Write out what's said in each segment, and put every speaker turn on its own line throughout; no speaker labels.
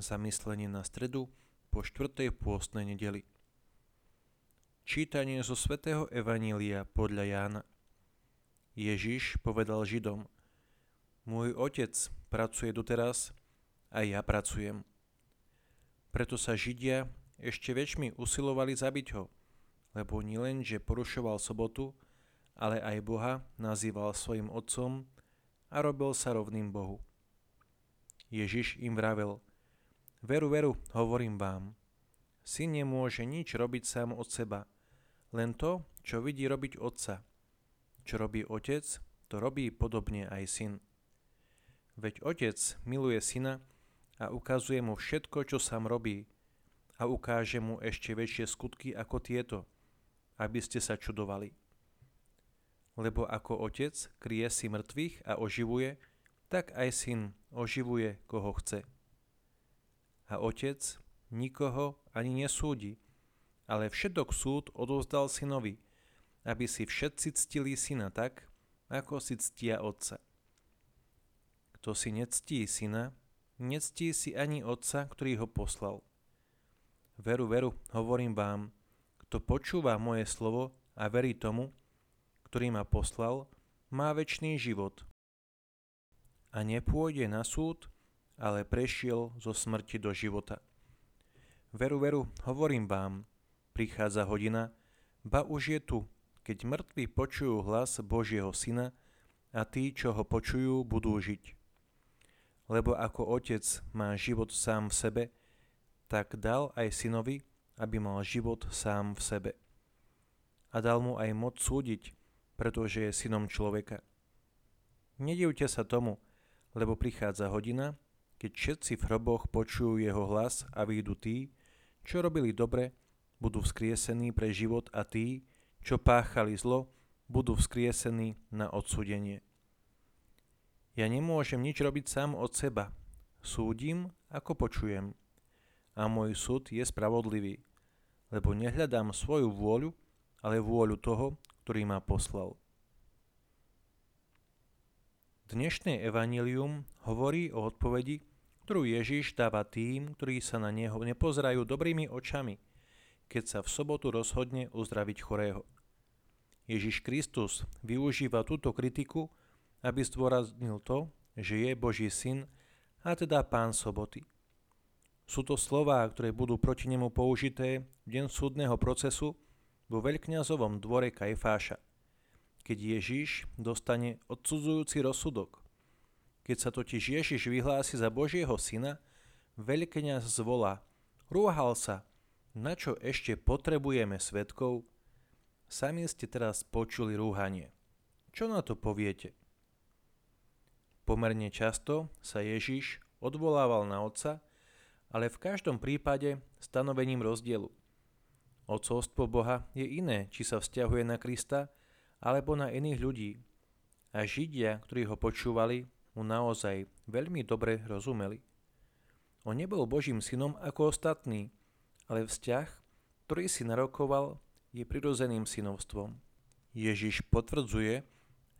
Zamyslenie na stredu po štvrtej pôstnej nedeli. Čítanie zo svätého Evanília podľa Jána. Ježiš povedal Židom, Môj otec pracuje doteraz a ja pracujem. Preto sa Židia ešte väčšmi usilovali zabiť ho, lebo nielen, že porušoval sobotu, ale aj Boha nazýval svojim otcom a robil sa rovným Bohu. Ježiš im vravel, Veru, veru, hovorím vám. Syn nemôže nič robiť sám od seba, len to, čo vidí robiť otca. Čo robí otec, to robí podobne aj syn. Veď otec miluje syna a ukazuje mu všetko, čo sám robí a ukáže mu ešte väčšie skutky ako tieto, aby ste sa čudovali. Lebo ako otec krie si mŕtvych a oživuje, tak aj syn oživuje, koho chce a otec nikoho ani nesúdi, ale všetok súd odovzdal synovi, aby si všetci ctili syna tak, ako si ctia otca. Kto si nectí syna, nectí si ani otca, ktorý ho poslal. Veru, veru, hovorím vám, kto počúva moje slovo a verí tomu, ktorý ma poslal, má väčší život. A nepôjde na súd, ale prešiel zo smrti do života. Veru, veru, hovorím vám, prichádza hodina, ba už je tu, keď mŕtvi počujú hlas Božieho Syna a tí, čo ho počujú, budú žiť. Lebo ako otec má život sám v sebe, tak dal aj synovi, aby mal život sám v sebe. A dal mu aj moc súdiť, pretože je synom človeka. Nedivte sa tomu, lebo prichádza hodina, keď všetci v hroboch počujú jeho hlas a výjdu tí, čo robili dobre, budú vzkriesení pre život a tí, čo páchali zlo, budú vzkriesení na odsudenie. Ja nemôžem nič robiť sám od seba. Súdim, ako počujem. A môj súd je spravodlivý, lebo nehľadám svoju vôľu, ale vôľu toho, ktorý ma poslal. Dnešné evanílium hovorí o odpovedi, ktorú Ježiš dáva tým, ktorí sa na Neho nepozerajú dobrými očami, keď sa v sobotu rozhodne uzdraviť chorého. Ježiš Kristus využíva túto kritiku, aby zdôraznil to, že je Boží syn a teda pán soboty. Sú to slová, ktoré budú proti nemu použité v deň súdneho procesu vo veľkňazovom dvore Kajfáša, keď Ježiš dostane odsudzujúci rozsudok – keď sa totiž Ježiš vyhlási za Božieho syna, veľkňaz zvolá, rúhal sa, na čo ešte potrebujeme svetkov? Sami ste teraz počuli rúhanie. Čo na to poviete? Pomerne často sa Ježiš odvolával na Otca, ale v každom prípade stanovením rozdielu. Ocovstvo Boha je iné, či sa vzťahuje na Krista alebo na iných ľudí. A Židia, ktorí ho počúvali, mu naozaj veľmi dobre rozumeli. On nebol Božím synom ako ostatní, ale vzťah, ktorý si narokoval, je prirozeným synovstvom. Ježiš potvrdzuje,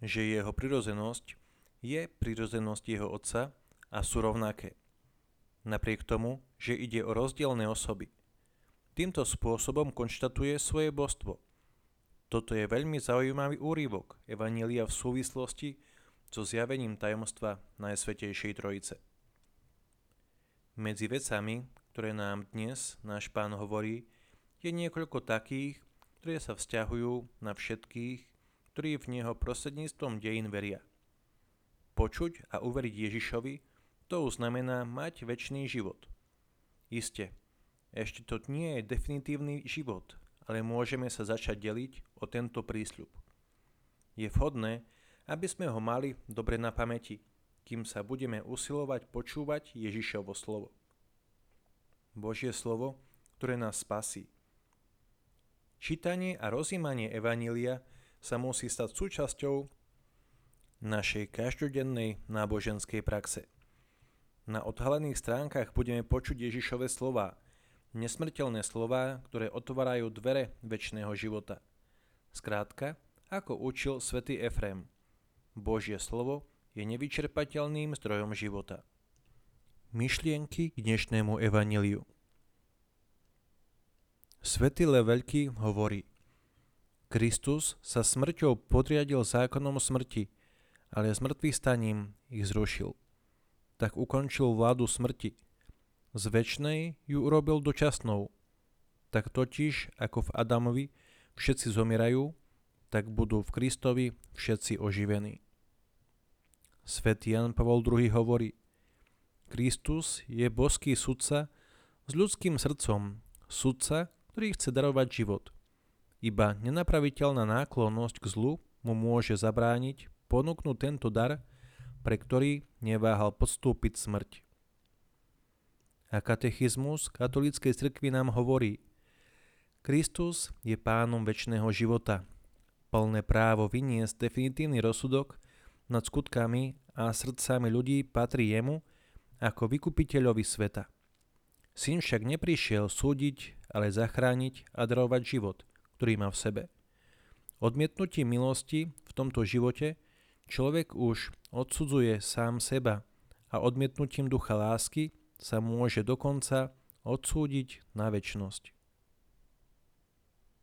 že jeho prirozenosť je prirozenosť jeho otca a sú rovnaké. Napriek tomu, že ide o rozdielne osoby. Týmto spôsobom konštatuje svoje božstvo. Toto je veľmi zaujímavý úrivok Evanília v súvislosti so zjavením tajomstva Najsvetejšej Trojice. Medzi vecami, ktoré nám dnes náš pán hovorí, je niekoľko takých, ktoré sa vzťahujú na všetkých, ktorí v Neho prostredníctvom dejín veria. Počuť a uveriť Ježišovi, to znamená mať väčší život. Isté, ešte to nie je definitívny život, ale môžeme sa začať deliť o tento prísľub. Je vhodné, aby sme ho mali dobre na pamäti, kým sa budeme usilovať počúvať Ježišovo slovo. Božie slovo, ktoré nás spasí. Čítanie a rozímanie Evanília sa musí stať súčasťou našej každodennej náboženskej praxe. Na odhalených stránkach budeme počuť Ježišove slova, nesmrteľné slova, ktoré otvárajú dvere väčšného života. Skrátka, ako učil svätý Efrem – Božie slovo je nevyčerpateľným zdrojom života. Myšlienky k dnešnému evaniliu Svetý Veľký hovorí Kristus sa smrťou podriadil zákonom smrti, ale smrtvý staním ich zrušil. Tak ukončil vládu smrti. Z väčšnej ju urobil dočasnou. Tak totiž, ako v Adamovi všetci zomierajú, tak budú v Kristovi všetci oživení. Svetý Jan Pavol II hovorí, Kristus je boský sudca s ľudským srdcom, sudca, ktorý chce darovať život. Iba nenapraviteľná náklonnosť k zlu mu môže zabrániť ponúknuť tento dar, pre ktorý neváhal podstúpiť smrť. A katechizmus katolíckej cirkvi nám hovorí, Kristus je pánom väčšného života. Plné právo vyniesť definitívny rozsudok nad skutkami a srdcami ľudí patrí jemu, ako vykupiteľovi sveta. Syn však neprišiel súdiť, ale zachrániť a darovať život, ktorý má v sebe. Odmietnutím milosti v tomto živote človek už odsudzuje sám seba a odmietnutím ducha lásky sa môže dokonca odsúdiť na väčnosť.